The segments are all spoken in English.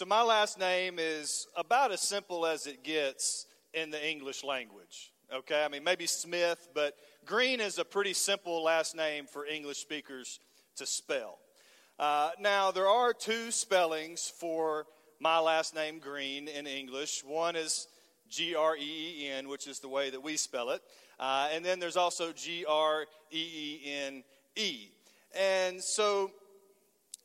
So, my last name is about as simple as it gets in the English language. Okay, I mean, maybe Smith, but Green is a pretty simple last name for English speakers to spell. Uh, now, there are two spellings for my last name, Green, in English. One is G R E E N, which is the way that we spell it. Uh, and then there's also G R E E N E. And so,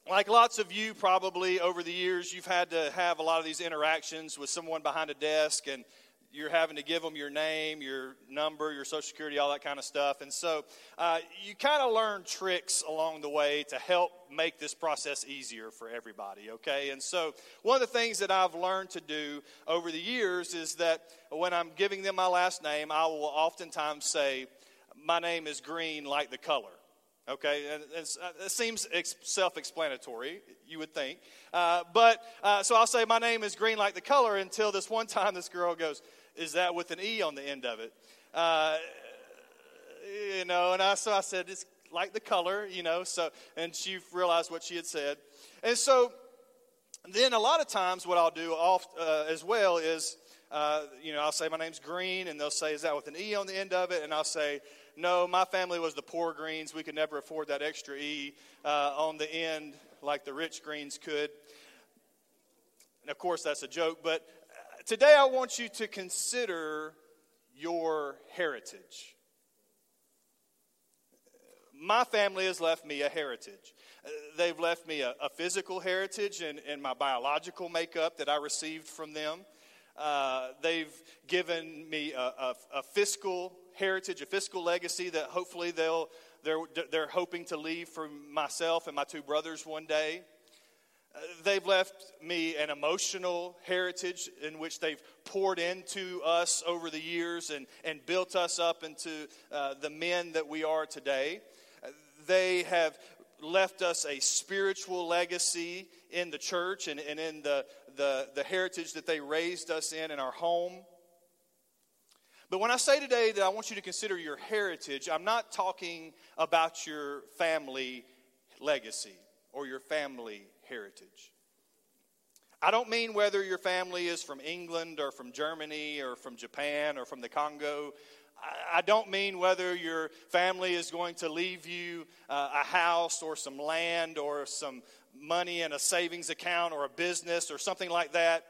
like lots of you probably over the years, you've had to have a lot of these interactions with someone behind a desk and you're having to give them your name, your number, your social security, all that kind of stuff. And so uh, you kind of learn tricks along the way to help make this process easier for everybody, okay? And so one of the things that I've learned to do over the years is that when I'm giving them my last name, I will oftentimes say, My name is green like the color. Okay, and uh, it seems self explanatory, you would think. Uh, but uh, so I'll say, My name is green like the color until this one time this girl goes, is that with an E on the end of it. Uh, you know, and I, so I said, it's like the color, you know, so, and she realized what she had said. And so then a lot of times what I'll do off, uh, as well is, uh, you know, I'll say my name's Green, and they'll say, is that with an E on the end of it? And I'll say, no, my family was the poor Greens. We could never afford that extra E uh, on the end like the rich Greens could. And of course, that's a joke, but today I want you to consider your heritage. My family has left me a heritage. They've left me a, a physical heritage and my biological makeup that I received from them. Uh, they've given me a, a, a, fiscal heritage, a fiscal legacy that hopefully they'll, they're, they're hoping to leave for myself and my two brothers one day. They've left me an emotional heritage in which they've poured into us over the years and, and built us up into uh, the men that we are today. They have left us a spiritual legacy in the church and, and in the, the, the heritage that they raised us in in our home. But when I say today that I want you to consider your heritage, I'm not talking about your family legacy or your family heritage. I don't mean whether your family is from England or from Germany or from Japan or from the Congo. I don't mean whether your family is going to leave you uh, a house or some land or some money in a savings account or a business or something like that.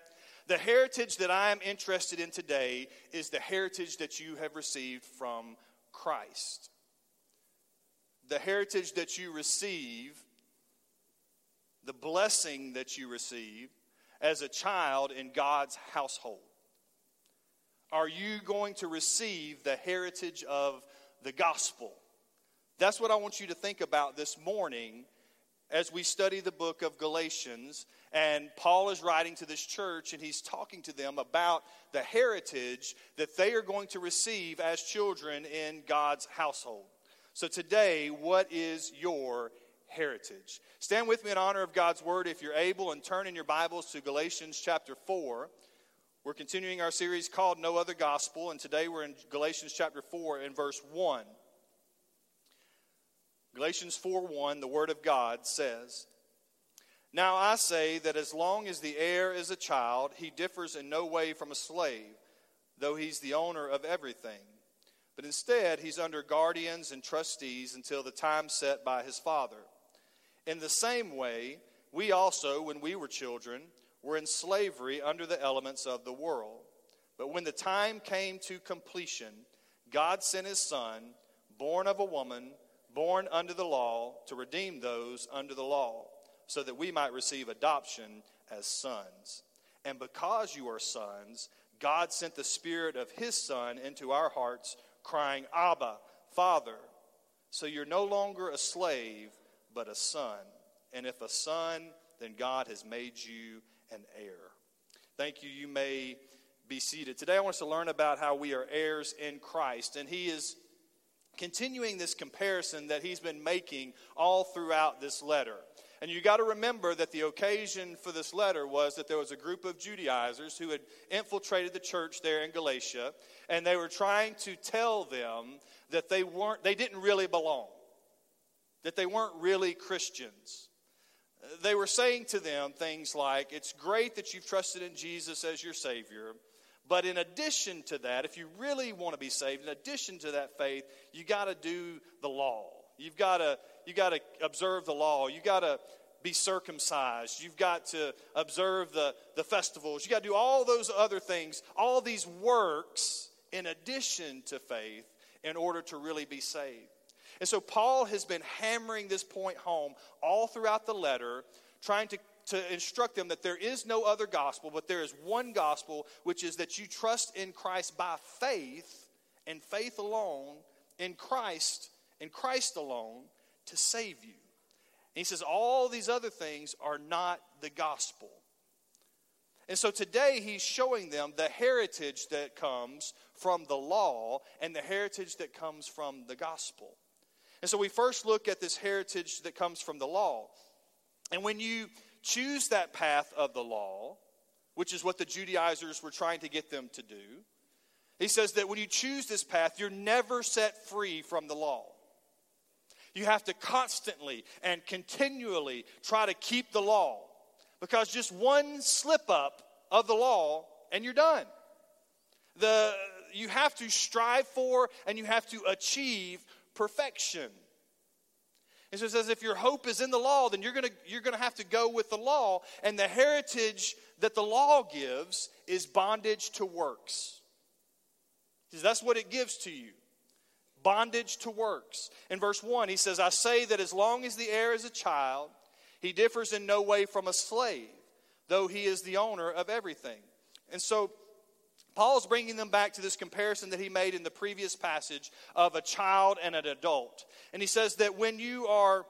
The heritage that I am interested in today is the heritage that you have received from Christ. The heritage that you receive the blessing that you receive as a child in God's household? Are you going to receive the heritage of the gospel? That's what I want you to think about this morning as we study the book of Galatians. And Paul is writing to this church and he's talking to them about the heritage that they are going to receive as children in God's household. So, today, what is your heritage. Stand with me in honor of God's word if you're able and turn in your Bibles to Galatians chapter 4. We're continuing our series called No Other Gospel, and today we're in Galatians chapter 4 and verse 1. Galatians 4 1, the Word of God says, Now I say that as long as the heir is a child, he differs in no way from a slave, though he's the owner of everything. But instead, he's under guardians and trustees until the time set by his father. In the same way, we also, when we were children, were in slavery under the elements of the world. But when the time came to completion, God sent his Son, born of a woman, born under the law, to redeem those under the law, so that we might receive adoption as sons. And because you are sons, God sent the Spirit of his Son into our hearts, crying, Abba, Father. So you're no longer a slave but a son. And if a son, then God has made you an heir. Thank you. You may be seated. Today I want us to learn about how we are heirs in Christ. And he is continuing this comparison that he's been making all throughout this letter. And you got to remember that the occasion for this letter was that there was a group of Judaizers who had infiltrated the church there in Galatia, and they were trying to tell them that they weren't they didn't really belong that they weren't really Christians. They were saying to them things like, It's great that you've trusted in Jesus as your Savior, but in addition to that, if you really want to be saved, in addition to that faith, you got to do the law. You've got to you got to observe the law. You got to be circumcised. You've got to observe the, the festivals. You got to do all those other things, all these works in addition to faith in order to really be saved. And so Paul has been hammering this point home all throughout the letter, trying to, to instruct them that there is no other gospel, but there is one gospel, which is that you trust in Christ by faith and faith alone, in Christ, in Christ alone, to save you. And he says all these other things are not the gospel. And so today he's showing them the heritage that comes from the law and the heritage that comes from the gospel. And so we first look at this heritage that comes from the law. And when you choose that path of the law, which is what the Judaizers were trying to get them to do, he says that when you choose this path, you're never set free from the law. You have to constantly and continually try to keep the law because just one slip up of the law and you're done. The, you have to strive for and you have to achieve perfection. And so it says if your hope is in the law, then you're going you're going to have to go with the law. And the heritage that the law gives is bondage to works. Because that's what it gives to you bondage to works. In verse 1, he says, I say that as long as the heir is a child, he differs in no way from a slave, though he is the owner of everything. And so, Paul's bringing them back to this comparison that he made in the previous passage of a child and an adult. And he says that when you are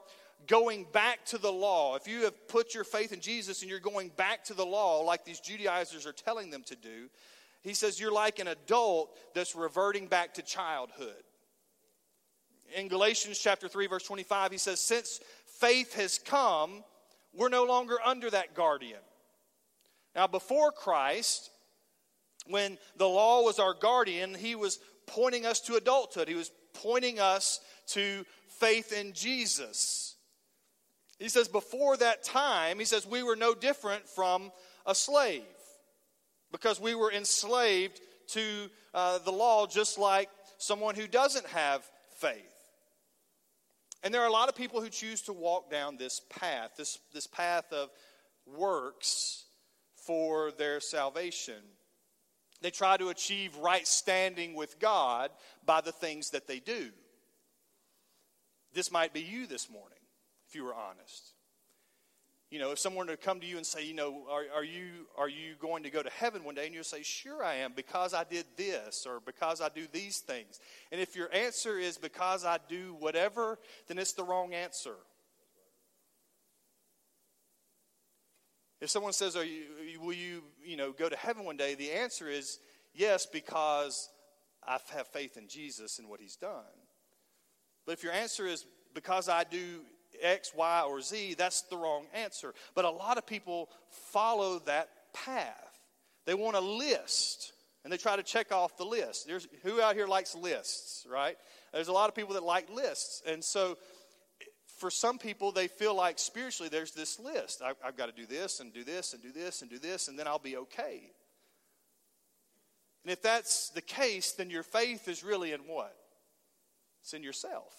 going back to the law, if you have put your faith in Jesus and you're going back to the law, like these Judaizers are telling them to do, he says you're like an adult that's reverting back to childhood in Galatians chapter 3 verse 25 he says since faith has come we're no longer under that guardian. Now before Christ when the law was our guardian he was pointing us to adulthood. He was pointing us to faith in Jesus. He says before that time he says we were no different from a slave because we were enslaved to uh, the law just like someone who doesn't have faith. And there are a lot of people who choose to walk down this path, this, this path of works for their salvation. They try to achieve right standing with God by the things that they do. This might be you this morning, if you were honest. You know, if someone were to come to you and say, you know, are, are, you, are you going to go to heaven one day? And you'll say, sure I am, because I did this or because I do these things. And if your answer is because I do whatever, then it's the wrong answer. If someone says, are you, will you, you know, go to heaven one day? The answer is yes, because I have faith in Jesus and what he's done. But if your answer is because I do X, Y, or Z, that's the wrong answer. But a lot of people follow that path. They want a list and they try to check off the list. There's, who out here likes lists, right? There's a lot of people that like lists. And so for some people, they feel like spiritually there's this list. I, I've got to do this and do this and do this and do this, and then I'll be okay. And if that's the case, then your faith is really in what? It's in yourself.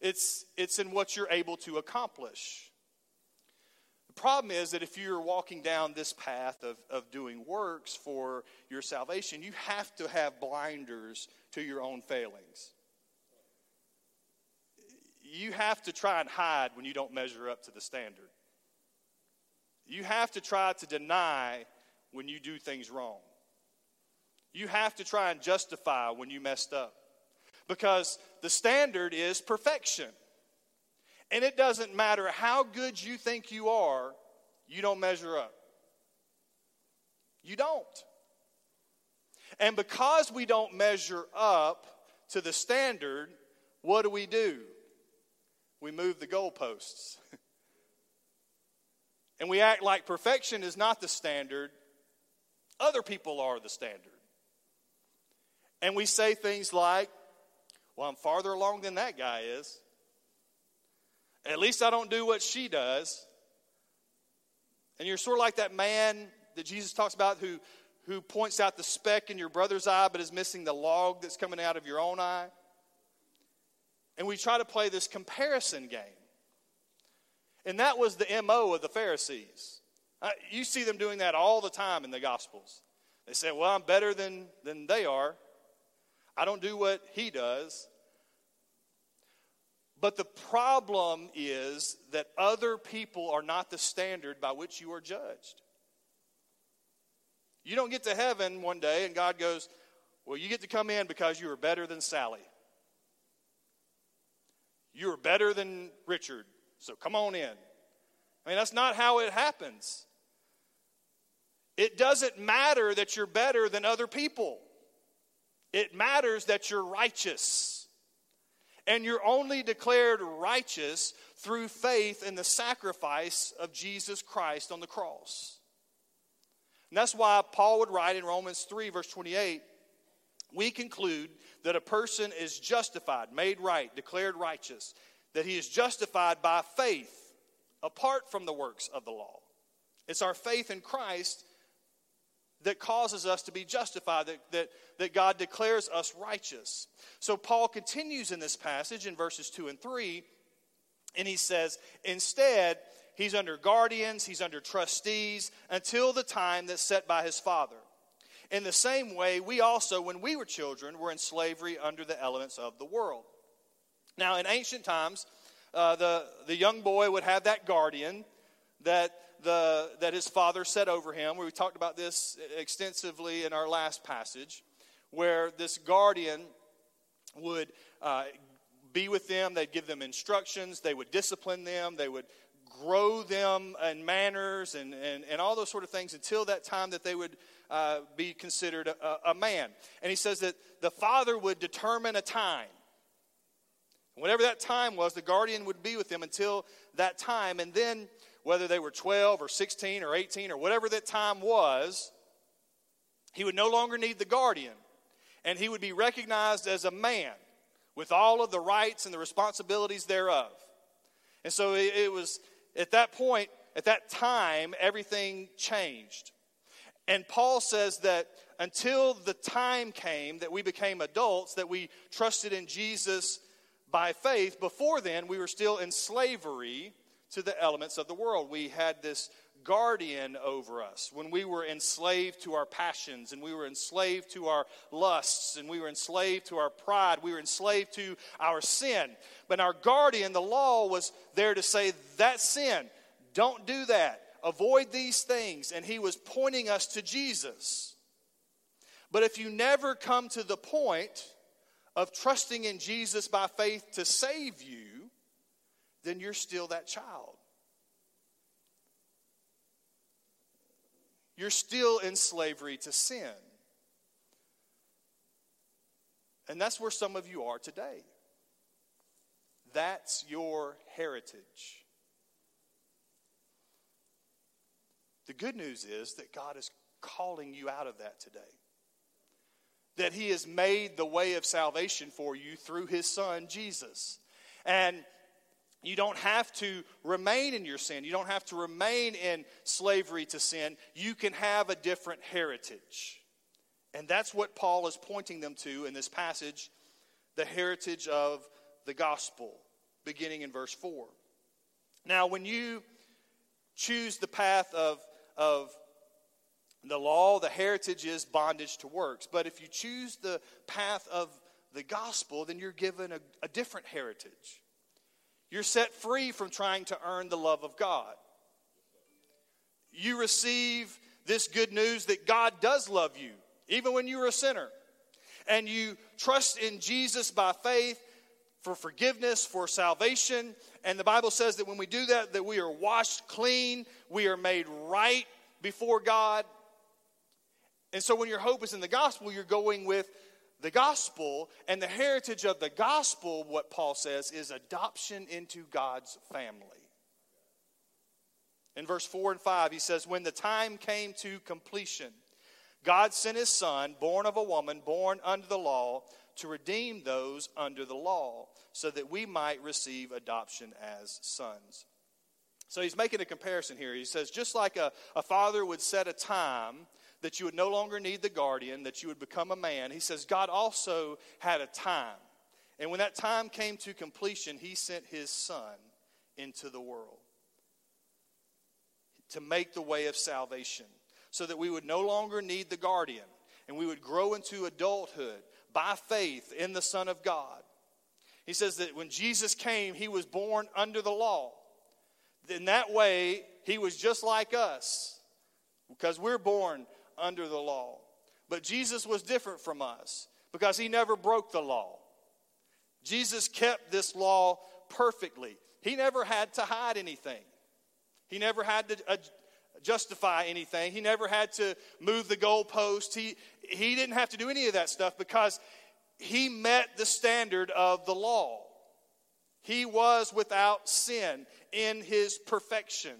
It's, it's in what you're able to accomplish. The problem is that if you're walking down this path of, of doing works for your salvation, you have to have blinders to your own failings. You have to try and hide when you don't measure up to the standard. You have to try to deny when you do things wrong. You have to try and justify when you messed up because the standard is perfection. And it doesn't matter how good you think you are, you don't measure up. You don't. And because we don't measure up to the standard, what do we do? We move the goalposts. and we act like perfection is not the standard, other people are the standard. And we say things like, well, I'm farther along than that guy is. At least I don't do what she does. And you're sort of like that man that Jesus talks about who, who points out the speck in your brother's eye but is missing the log that's coming out of your own eye. And we try to play this comparison game. And that was the MO of the Pharisees. Uh, you see them doing that all the time in the Gospels. They say, Well, I'm better than, than they are. I don't do what he does. But the problem is that other people are not the standard by which you are judged. You don't get to heaven one day and God goes, Well, you get to come in because you are better than Sally. You are better than Richard, so come on in. I mean, that's not how it happens. It doesn't matter that you're better than other people, it matters that you're righteous. And you're only declared righteous through faith in the sacrifice of Jesus Christ on the cross. And that's why Paul would write in Romans 3, verse 28 we conclude that a person is justified, made right, declared righteous, that he is justified by faith apart from the works of the law. It's our faith in Christ that causes us to be justified, that, that, that God declares us righteous. So Paul continues in this passage in verses 2 and 3, and he says, Instead, he's under guardians, he's under trustees until the time that's set by his father. In the same way, we also, when we were children, were in slavery under the elements of the world. Now, in ancient times, uh, the, the young boy would have that guardian that the, that his father set over him. We talked about this extensively in our last passage, where this guardian would uh, be with them, they'd give them instructions, they would discipline them, they would grow them in manners and, and, and all those sort of things until that time that they would uh, be considered a, a man. And he says that the father would determine a time. Whatever that time was, the guardian would be with them until that time. And then whether they were 12 or 16 or 18 or whatever that time was, he would no longer need the guardian. And he would be recognized as a man with all of the rights and the responsibilities thereof. And so it, it was at that point, at that time, everything changed. And Paul says that until the time came that we became adults, that we trusted in Jesus by faith, before then we were still in slavery to the elements of the world. We had this guardian over us when we were enslaved to our passions and we were enslaved to our lusts and we were enslaved to our pride. We were enslaved to our sin. But our guardian, the law, was there to say, that sin, don't do that. Avoid these things. And he was pointing us to Jesus. But if you never come to the point of trusting in Jesus by faith to save you, then you're still that child. You're still in slavery to sin. And that's where some of you are today. That's your heritage. The good news is that God is calling you out of that today. That He has made the way of salvation for you through His Son, Jesus. And you don't have to remain in your sin. You don't have to remain in slavery to sin. You can have a different heritage. And that's what Paul is pointing them to in this passage the heritage of the gospel, beginning in verse 4. Now, when you choose the path of, of the law, the heritage is bondage to works. But if you choose the path of the gospel, then you're given a, a different heritage. You're set free from trying to earn the love of God. You receive this good news that God does love you, even when you're a sinner. And you trust in Jesus by faith for forgiveness, for salvation. And the Bible says that when we do that, that we are washed clean, we are made right before God. And so when your hope is in the gospel, you're going with the gospel and the heritage of the gospel, what Paul says, is adoption into God's family. In verse 4 and 5, he says, When the time came to completion, God sent his son, born of a woman, born under the law, to redeem those under the law, so that we might receive adoption as sons. So he's making a comparison here. He says, just like a, a father would set a time that you would no longer need the guardian, that you would become a man, he says, God also had a time. And when that time came to completion, he sent his son into the world to make the way of salvation so that we would no longer need the guardian and we would grow into adulthood by faith in the Son of God. He says that when Jesus came, he was born under the law. In that way, he was just like us because we're born under the law. But Jesus was different from us because he never broke the law. Jesus kept this law perfectly. He never had to hide anything. He never had to uh, justify anything. He never had to move the goalpost. He, he didn't have to do any of that stuff because he met the standard of the law. He was without sin in his perfection.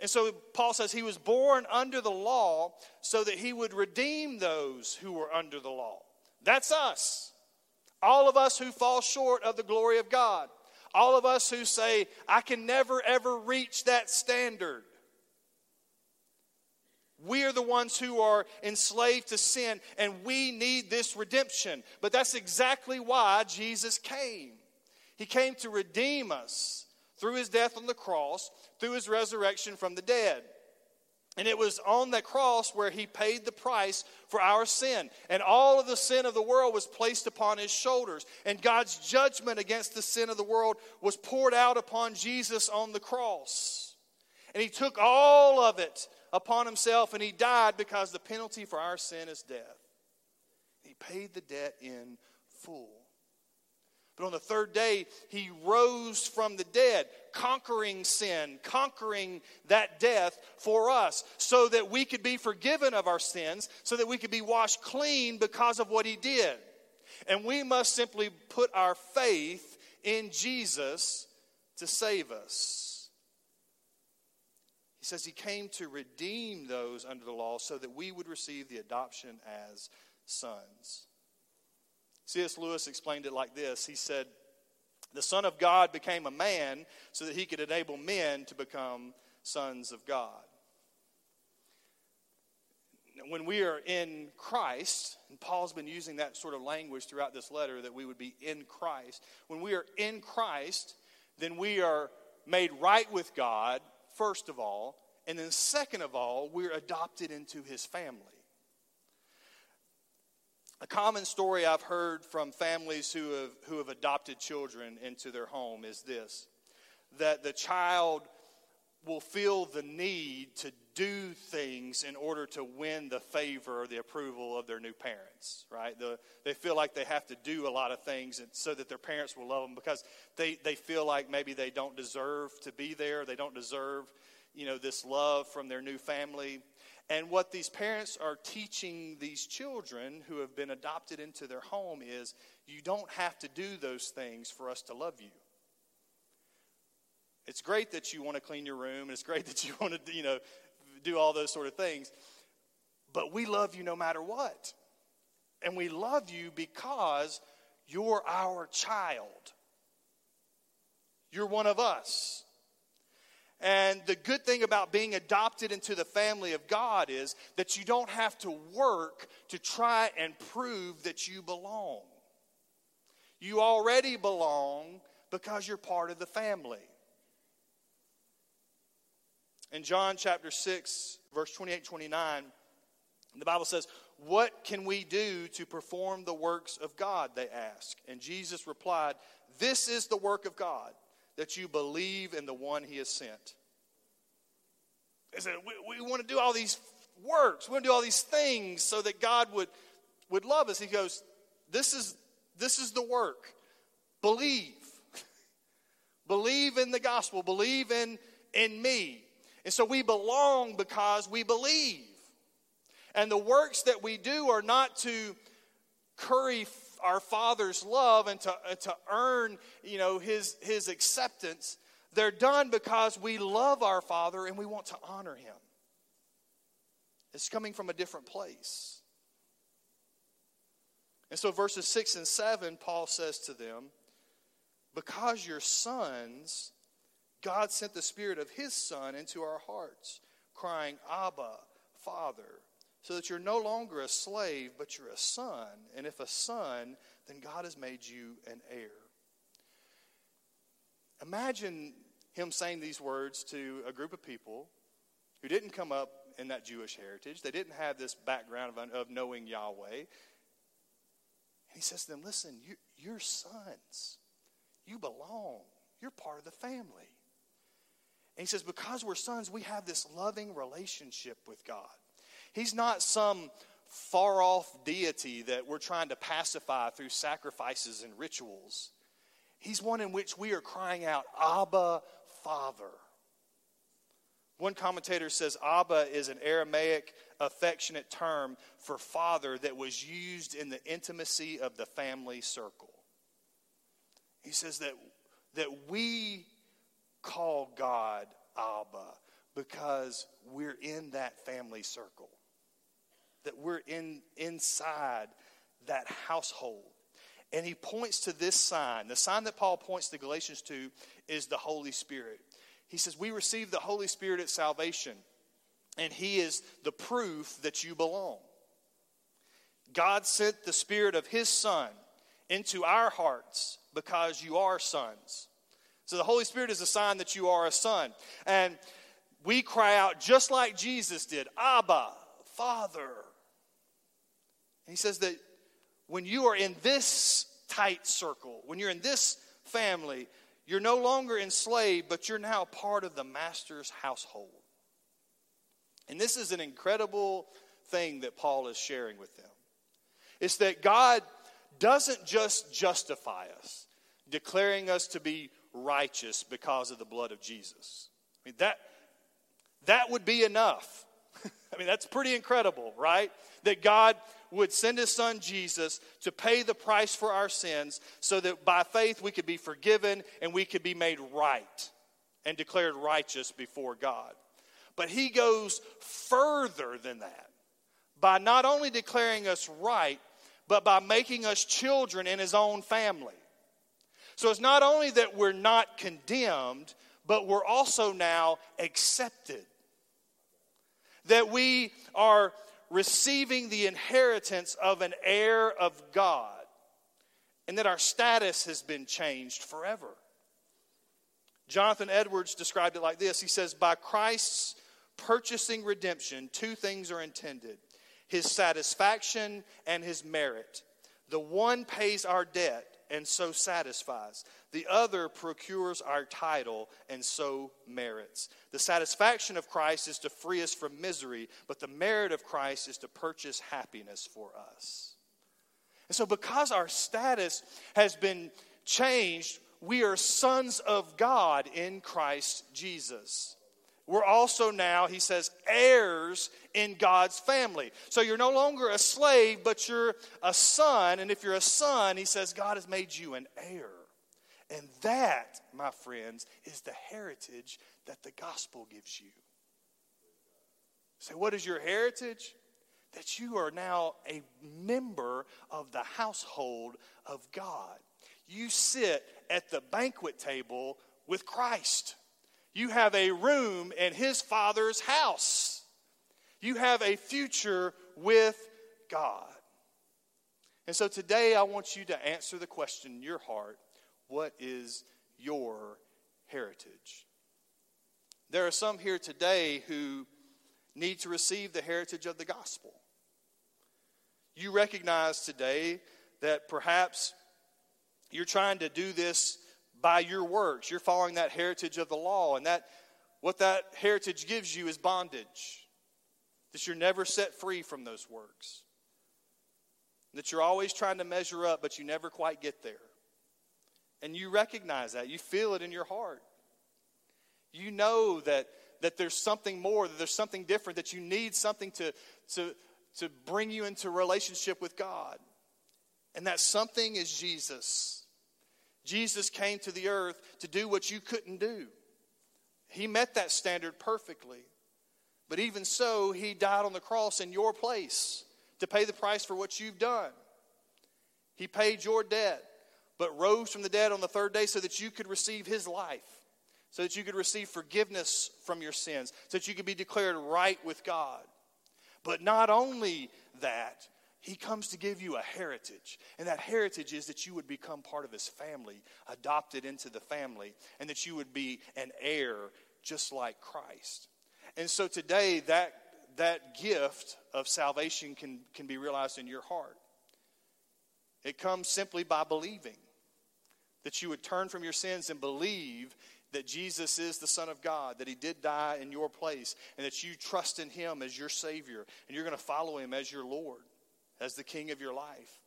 And so Paul says he was born under the law so that he would redeem those who were under the law. That's us. All of us who fall short of the glory of God. All of us who say, I can never ever reach that standard. We are the ones who are enslaved to sin, and we need this redemption. But that's exactly why Jesus came. He came to redeem us through his death on the cross, through his resurrection from the dead. And it was on that cross where he paid the price for our sin. And all of the sin of the world was placed upon his shoulders. And God's judgment against the sin of the world was poured out upon Jesus on the cross. And he took all of it upon himself and he died because the penalty for our sin is death. He paid the debt in full. But on the third day, he rose from the dead, conquering sin, conquering that death for us, so that we could be forgiven of our sins, so that we could be washed clean because of what he did. And we must simply put our faith in Jesus to save us. He says he came to redeem those under the law so that we would receive the adoption as sons. C.S. Lewis explained it like this He said, The Son of God became a man so that he could enable men to become sons of God. When we are in Christ, and Paul's been using that sort of language throughout this letter that we would be in Christ. When we are in Christ, then we are made right with God, first of all, and then second of all, we're adopted into his family. A common story I've heard from families who have, who have adopted children into their home is this that the child will feel the need to do things in order to win the favor or the approval of their new parents, right? The, they feel like they have to do a lot of things so that their parents will love them because they, they feel like maybe they don't deserve to be there. They don't deserve, you know, this love from their new family. And what these parents are teaching these children who have been adopted into their home is you don't have to do those things for us to love you. It's great that you want to clean your room, and it's great that you want to, you know, do all those sort of things. But we love you no matter what. And we love you because you're our child. You're one of us. And the good thing about being adopted into the family of God is that you don't have to work to try and prove that you belong. You already belong because you're part of the family. In John chapter 6, verse 28 29, the Bible says, What can we do to perform the works of God? They ask. And Jesus replied, This is the work of God that you believe in the one he has sent. They said, we, we want to do all these works, we want to do all these things so that God would, would love us. He goes, this is, this is the work. Believe. believe in the gospel, believe in, in me. And so we belong because we believe. And the works that we do are not to curry our Father's love and to, uh, to earn, you know, his, his acceptance. They're done because we love our Father and we want to honor him. It's coming from a different place. And so, verses 6 and 7, Paul says to them, Because you're sons, God sent the Spirit of His Son into our hearts, crying, Abba, Father, so that you're no longer a slave, but you're a son. And if a son, then God has made you an heir. Imagine him saying these words to a group of people who didn't come up in that Jewish heritage. They didn't have this background of, of knowing Yahweh. And he says to them, Listen, you, you're sons. You belong. You're part of the family. He says, Because we're sons, we have this loving relationship with God. He's not some far off deity that we're trying to pacify through sacrifices and rituals. He's one in which we are crying out, Abba, Father. One commentator says Abba is an Aramaic affectionate term for father that was used in the intimacy of the family circle. He says that, that we call God Abba because we're in that family circle, that we're in, inside that household. And he points to this sign. The sign that Paul points the Galatians to is the Holy Spirit. He says, We receive the Holy Spirit at salvation, and He is the proof that you belong. God sent the Spirit of His Son into our hearts because you are sons. So the Holy Spirit is a sign that you are a son. And we cry out just like Jesus did Abba, Father. And he says that when you are in this tight circle, when you're in this family, you're no longer enslaved, but you're now part of the master's household. And this is an incredible thing that Paul is sharing with them. It's that God doesn't just justify us, declaring us to be righteous because of the blood of Jesus. I mean, that, that would be enough. I mean, that's pretty incredible, right? That God would send his son Jesus to pay the price for our sins so that by faith we could be forgiven and we could be made right and declared righteous before God. But he goes further than that by not only declaring us right, but by making us children in his own family. So it's not only that we're not condemned, but we're also now accepted. That we are receiving the inheritance of an heir of God, and that our status has been changed forever. Jonathan Edwards described it like this He says, By Christ's purchasing redemption, two things are intended his satisfaction and his merit. The one pays our debt and so satisfies. The other procures our title and so merits. The satisfaction of Christ is to free us from misery, but the merit of Christ is to purchase happiness for us. And so, because our status has been changed, we are sons of God in Christ Jesus. We're also now, he says, heirs in God's family. So you're no longer a slave, but you're a son. And if you're a son, he says, God has made you an heir. And that, my friends, is the heritage that the gospel gives you. Say, so what is your heritage? That you are now a member of the household of God. You sit at the banquet table with Christ. You have a room in his father's house. You have a future with God. And so today I want you to answer the question in your heart what is your heritage? There are some here today who need to receive the heritage of the gospel. You recognize today that perhaps you're trying to do this by your works. You're following that heritage of the law, and that what that heritage gives you is bondage. That you're never set free from those works. That you're always trying to measure up, but you never quite get there. And you recognize that. You feel it in your heart. You know that, that there's something more, that there's something different, that you need something to, to, to bring you into relationship with God. And that something is Jesus. Jesus came to the earth to do what you couldn't do. He met that standard perfectly. But even so, he died on the cross in your place to pay the price for what you've done. He paid your debt, but rose from the dead on the third day so that you could receive his life, so that you could receive forgiveness from your sins, so that you could be declared right with God. But not only that, he comes to give you a heritage. And that heritage is that you would become part of his family, adopted into the family, and that you would be an heir just like Christ. And so today, that, that gift of salvation can, can be realized in your heart. It comes simply by believing that you would turn from your sins and believe that Jesus is the Son of God, that He did die in your place, and that you trust in Him as your Savior, and you're going to follow Him as your Lord, as the King of your life.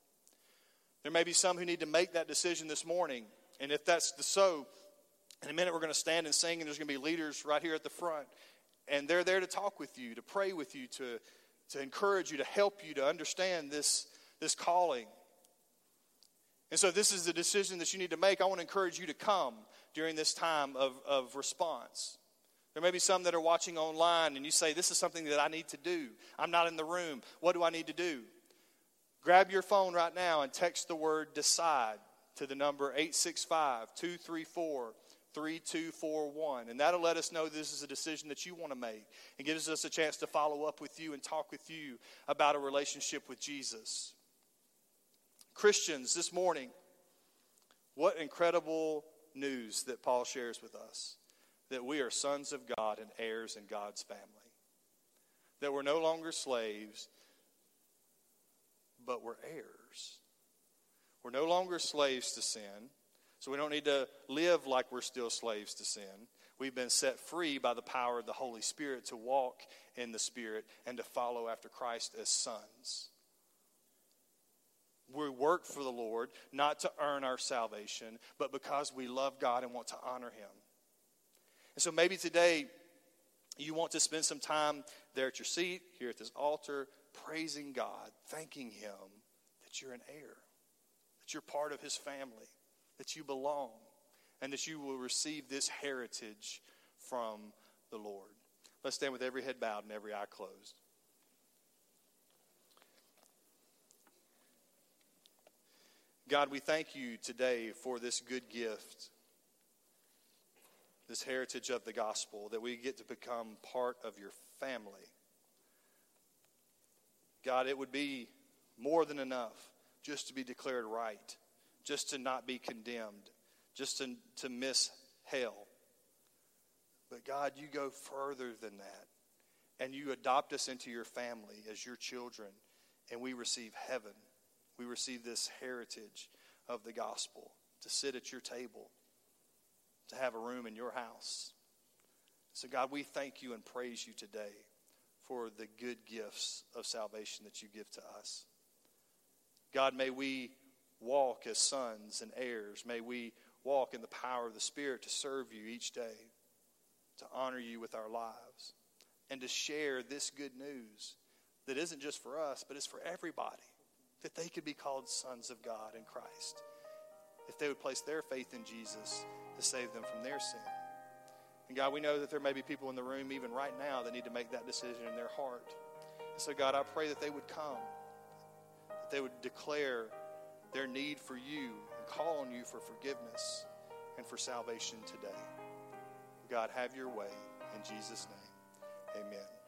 There may be some who need to make that decision this morning, and if that's the so, in a minute we're going to stand and sing, and there's going to be leaders right here at the front, and they're there to talk with you, to pray with you, to, to encourage you, to help you to understand this, this calling. And so, if this is the decision that you need to make. I want to encourage you to come during this time of, of response. There may be some that are watching online and you say, This is something that I need to do. I'm not in the room. What do I need to do? Grab your phone right now and text the word decide to the number 865 234 3241. And that'll let us know this is a decision that you want to make and gives us a chance to follow up with you and talk with you about a relationship with Jesus. Christians, this morning, what incredible news that Paul shares with us that we are sons of God and heirs in God's family. That we're no longer slaves, but we're heirs. We're no longer slaves to sin, so we don't need to live like we're still slaves to sin. We've been set free by the power of the Holy Spirit to walk in the Spirit and to follow after Christ as sons. We work for the Lord not to earn our salvation, but because we love God and want to honor Him. And so maybe today you want to spend some time there at your seat, here at this altar, praising God, thanking Him that you're an heir, that you're part of His family, that you belong, and that you will receive this heritage from the Lord. Let's stand with every head bowed and every eye closed. God, we thank you today for this good gift, this heritage of the gospel, that we get to become part of your family. God, it would be more than enough just to be declared right, just to not be condemned, just to, to miss hell. But God, you go further than that, and you adopt us into your family as your children, and we receive heaven we receive this heritage of the gospel to sit at your table, to have a room in your house. So, God, we thank you and praise you today for the good gifts of salvation that you give to us. God, may we walk as sons and heirs. May we walk in the power of the Spirit to serve you each day, to honor you with our lives, and to share this good news that isn't just for us, but it's for everybody that they could be called sons of God in Christ if they would place their faith in Jesus to save them from their sin. And God, we know that there may be people in the room even right now that need to make that decision in their heart. And so, God, I pray that they would come, that they would declare their need for you and call on you for forgiveness and for salvation today. God, have your way. In Jesus' name, amen.